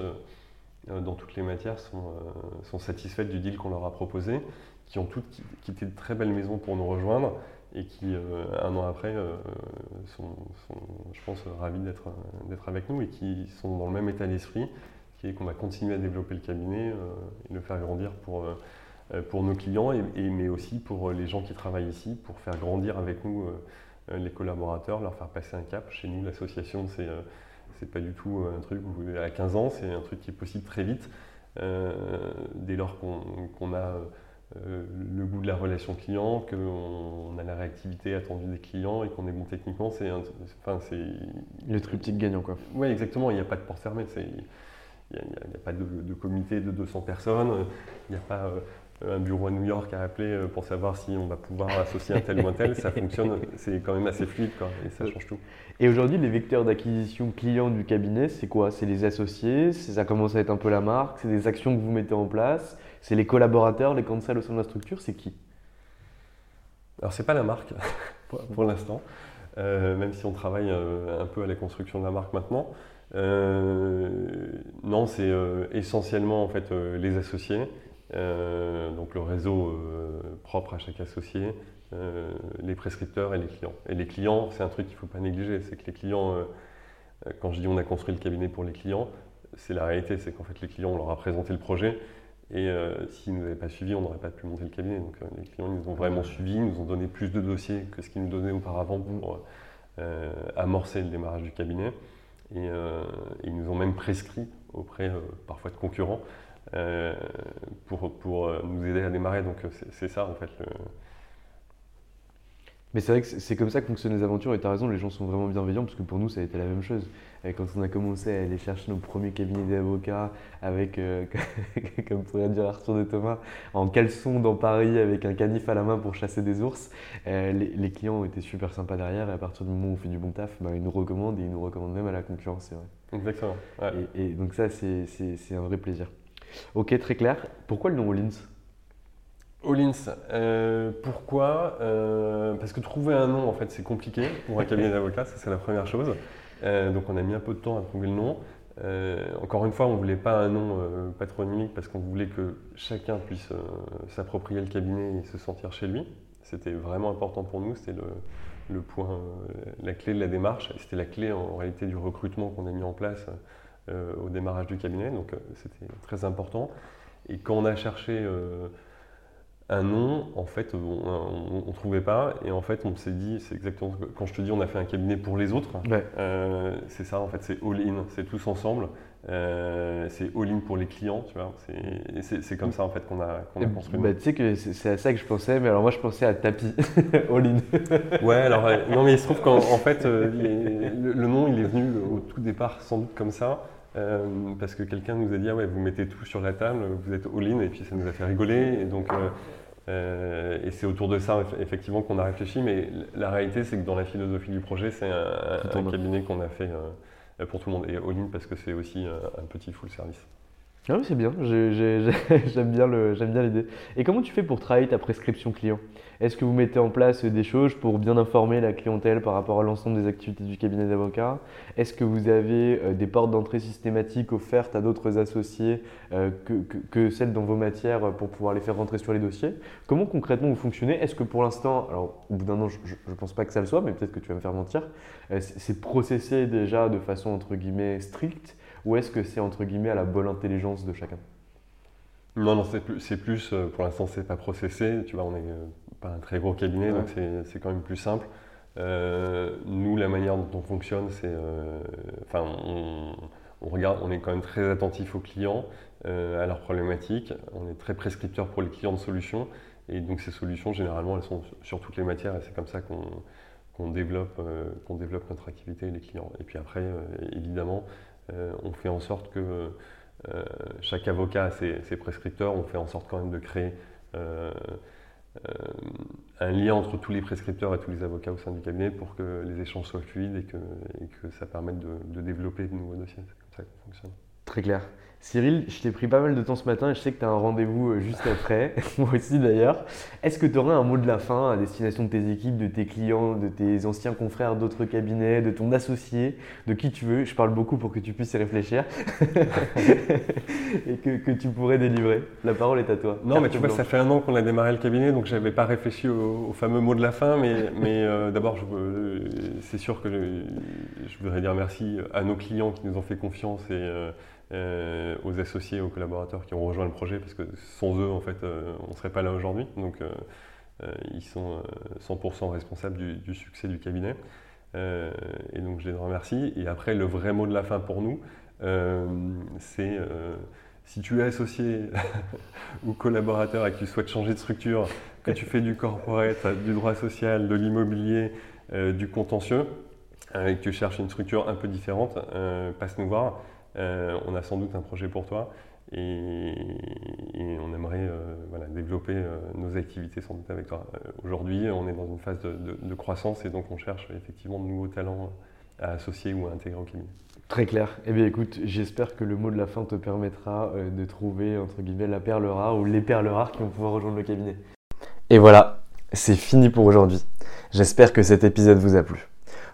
B: dans toutes les matières, sont, satisfaites du deal qu'on leur a proposé, qui ont toutes qui- quitté de très belles maisons pour nous rejoindre et qui, un an après, sont, sont, je pense, ravis d'être avec nous et qui sont dans le même état d'esprit, qui est qu'on va continuer à développer le cabinet et le faire grandir pour, pour nos clients, et, et- mais aussi pour les gens qui travaillent ici, pour faire grandir avec nous euh, euh, les collaborateurs, leur faire passer un cap. Chez nous, l'association, c'est euh, c'est pas du tout un truc où à 15 ans, c'est un truc qui est possible très vite. euh, dès lors qu'on a euh, le goût de la relation client, qu'on a la réactivité attendue des clients et qu'on est bon techniquement, c'est enfin,
A: Le triptyque gagnant, quoi.
B: oui, exactement. Il n'y a pas de porte fermée. Il n'y a, pas de, de comité de 200 personnes. Il n'y a pas euh, un bureau à New York à appeler euh, pour savoir si on va pouvoir associer un tel ou un tel. Ça fonctionne. C'est quand même assez fluide quoi, et ça change tout.
A: Et aujourd'hui, les vecteurs d'acquisition clients du cabinet, c'est quoi? C'est les associés? Ça commence à être un peu la marque? C'est des actions que vous mettez en place? C'est les collaborateurs, les cancels au sein de la structure? C'est qui?
B: Alors, c'est pas la marque pour, l'instant, euh, même si on travaille euh, un peu à la construction de la marque maintenant. Euh, non, c'est euh, essentiellement en fait euh, les associés, euh, donc le réseau euh, propre à chaque associé, euh, les prescripteurs et les clients. Et les clients, c'est un truc qu'il ne faut pas négliger, c'est que les clients, euh, euh, quand je dis on a construit le cabinet pour les clients, c'est la réalité, c'est qu'en fait les clients, on leur a présenté le projet, et euh, s'ils ne nous avaient pas suivis, on n'aurait pas pu monter le cabinet. Donc euh, les clients ils nous ont vraiment suivis, nous ont donné plus de dossiers que ce qu'ils nous donnaient auparavant pour euh, amorcer le démarrage du cabinet. Et euh, ils nous ont même prescrit auprès euh, parfois de concurrents euh, pour, pour euh, nous aider à démarrer. Donc euh, c'est- ça en fait. Le...
A: Mais c'est vrai que c'est comme ça que fonctionnent les aventures et tu as raison, les gens sont vraiment bienveillants parce que pour nous ça a été la même chose. Et quand on a commencé à aller chercher nos premiers cabinets d'avocats avec, euh, comme pourrait dire Arthur de Thomas, en caleçon dans Paris avec un canif à la main pour chasser des ours, euh, les, les clients ont été super sympas derrière et à partir du moment où on fait du bon taf, bah, ils nous recommandent et ils nous recommandent même à la concurrence, c'est vrai.
B: Exactement. ouais.
A: Et, et donc ça c'est un vrai plaisir. Ok, très clair. Pourquoi le nom All-ins
B: euh, pourquoi Euh, Parce que trouver un nom, en fait, c'est compliqué pour un cabinet d'avocats, ça c'est la première chose. Euh, donc on a mis un peu de temps à trouver le nom. Encore une fois, on ne voulait pas un nom patronymique parce qu'on voulait que chacun puisse s'approprier le cabinet et se sentir chez lui. C'était vraiment important pour nous, c'était le, point, la clé de la démarche, c'était la clé en réalité du recrutement qu'on a mis en place euh, au démarrage du cabinet, donc euh, c'était très important. Et quand on a cherché euh, un nom, en fait, on ne trouvait pas. Et en fait, on s'est dit, c'est exactement ce que- quand je te dis, on a fait un cabinet pour les autres.
A: Ouais.
B: euh, c'est ça, en fait, c'est all-in, c'est tous ensemble. Euh, c'est all-in pour les clients, tu vois. C'est- comme ça, en fait, qu'on a, qu'on a construit.
A: Bah, tu sais que c'est à ça que je pensais, mais alors moi je pensais à tapis, All-in.
B: Ouais, alors, euh, non, mais il se trouve qu'en en fait, les- le, le nom, il est venu au tout départ sans doute comme ça, euh, parce que quelqu'un nous a dit, ah ouais, vous mettez tout sur la table, vous êtes all-in, et puis ça nous a fait rigoler, et donc, euh, euh, et c'est autour de ça, eff- effectivement, qu'on a réfléchi, mais la réalité, c'est que dans la philosophie du projet, c'est un, un cabinet qu'on a fait pour tout le monde, et all-in parce que c'est aussi un petit full service.
A: Ah oui, c'est bien, j'aime bien l'idée. Et comment tu fais pour travailler ta prescription client? Est-ce que vous mettez en place des choses pour bien informer la clientèle par rapport à l'ensemble des activités du cabinet d'avocats Est-ce que vous avez euh, des portes d'entrée systématiques offertes à d'autres associés euh, que, que- celles dans vos matières pour pouvoir les faire rentrer sur les dossiers Comment concrètement vous fonctionnez Est-ce que pour l'instant, alors au bout d'un an, je ne pense pas que ça le soit, mais peut-être que tu vas me faire mentir, euh, c'est processé déjà de façon entre guillemets stricte ou est-ce que c'est entre guillemets à la bonne intelligence de chacun?
B: Non, non, c'est plus, plus, pour l'instant, c'est pas processé. Tu vois, on euh, pas un très gros cabinet,
A: Ouais.
B: donc c'est- quand même plus simple. nous, la manière dont on fonctionne, c'est, enfin, on, on, regarde, on est quand même très attentif aux clients, à leurs problématiques. On est très prescripteur pour les clients de solutions. Et donc ces solutions, généralement, elles sont sur toutes les matières et c'est comme ça qu'on développe, qu'on développe notre activité et les clients. Et puis après, évidemment, on fait en sorte que euh, chaque avocat a ses, prescripteurs, on fait en sorte quand même de créer euh, euh, un lien entre tous les prescripteurs et tous les avocats au sein du cabinet pour que les échanges soient fluides et que, que ça permette de, de développer de nouveaux dossiers. C'est comme ça qu'on fonctionne.
A: Très clair. Cyril, je t'ai pris pas mal de temps ce matin et je sais que tu as un rendez-vous euh, juste après, moi aussi d'ailleurs. Est-ce que tu aurais un mot de la fin à destination de tes équipes, de tes clients, de tes anciens confrères d'autres cabinets, de ton associé, de qui tu veux? Je parle beaucoup pour que tu puisses y réfléchir et que, tu pourrais délivrer. La parole est à toi.
B: Non, mais tu vois, ça fait un an qu'on a démarré le cabinet, donc je n'avais pas réfléchi au, fameux mot de la fin, mais, mais euh, d'abord, c'est sûr que je, voudrais dire merci à nos clients qui nous ont fait confiance et. Euh, euh, aux associés, aux collaborateurs qui ont rejoint le projet, parce que sans eux, en fait, euh, on ne serait pas là aujourd'hui. Donc, euh, ils sont 100% responsables du, succès du cabinet. et donc, je les remercie. Et après, le vrai mot de la fin pour nous, c'est si tu es associé ou collaborateur et que tu souhaites changer de structure, que tu fais du corporate, du droit social, de l'immobilier, du contentieux, et que tu cherches une structure un peu différente, passe nous voir. Euh, on a sans doute un projet pour toi et, on aimerait euh, développer euh, nos activités sans doute avec toi. Aujourd'hui, on est dans une phase de, croissance et donc on cherche effectivement de nouveaux talents à associer ou à intégrer au cabinet.
A: Très clair. Eh bien écoute, j'espère que le mot de la fin te permettra de trouver entre guillemets la perle rare ou les perles rares qui vont pouvoir rejoindre le cabinet. Et voilà, c'est fini pour aujourd'hui. J'espère que cet épisode vous a plu.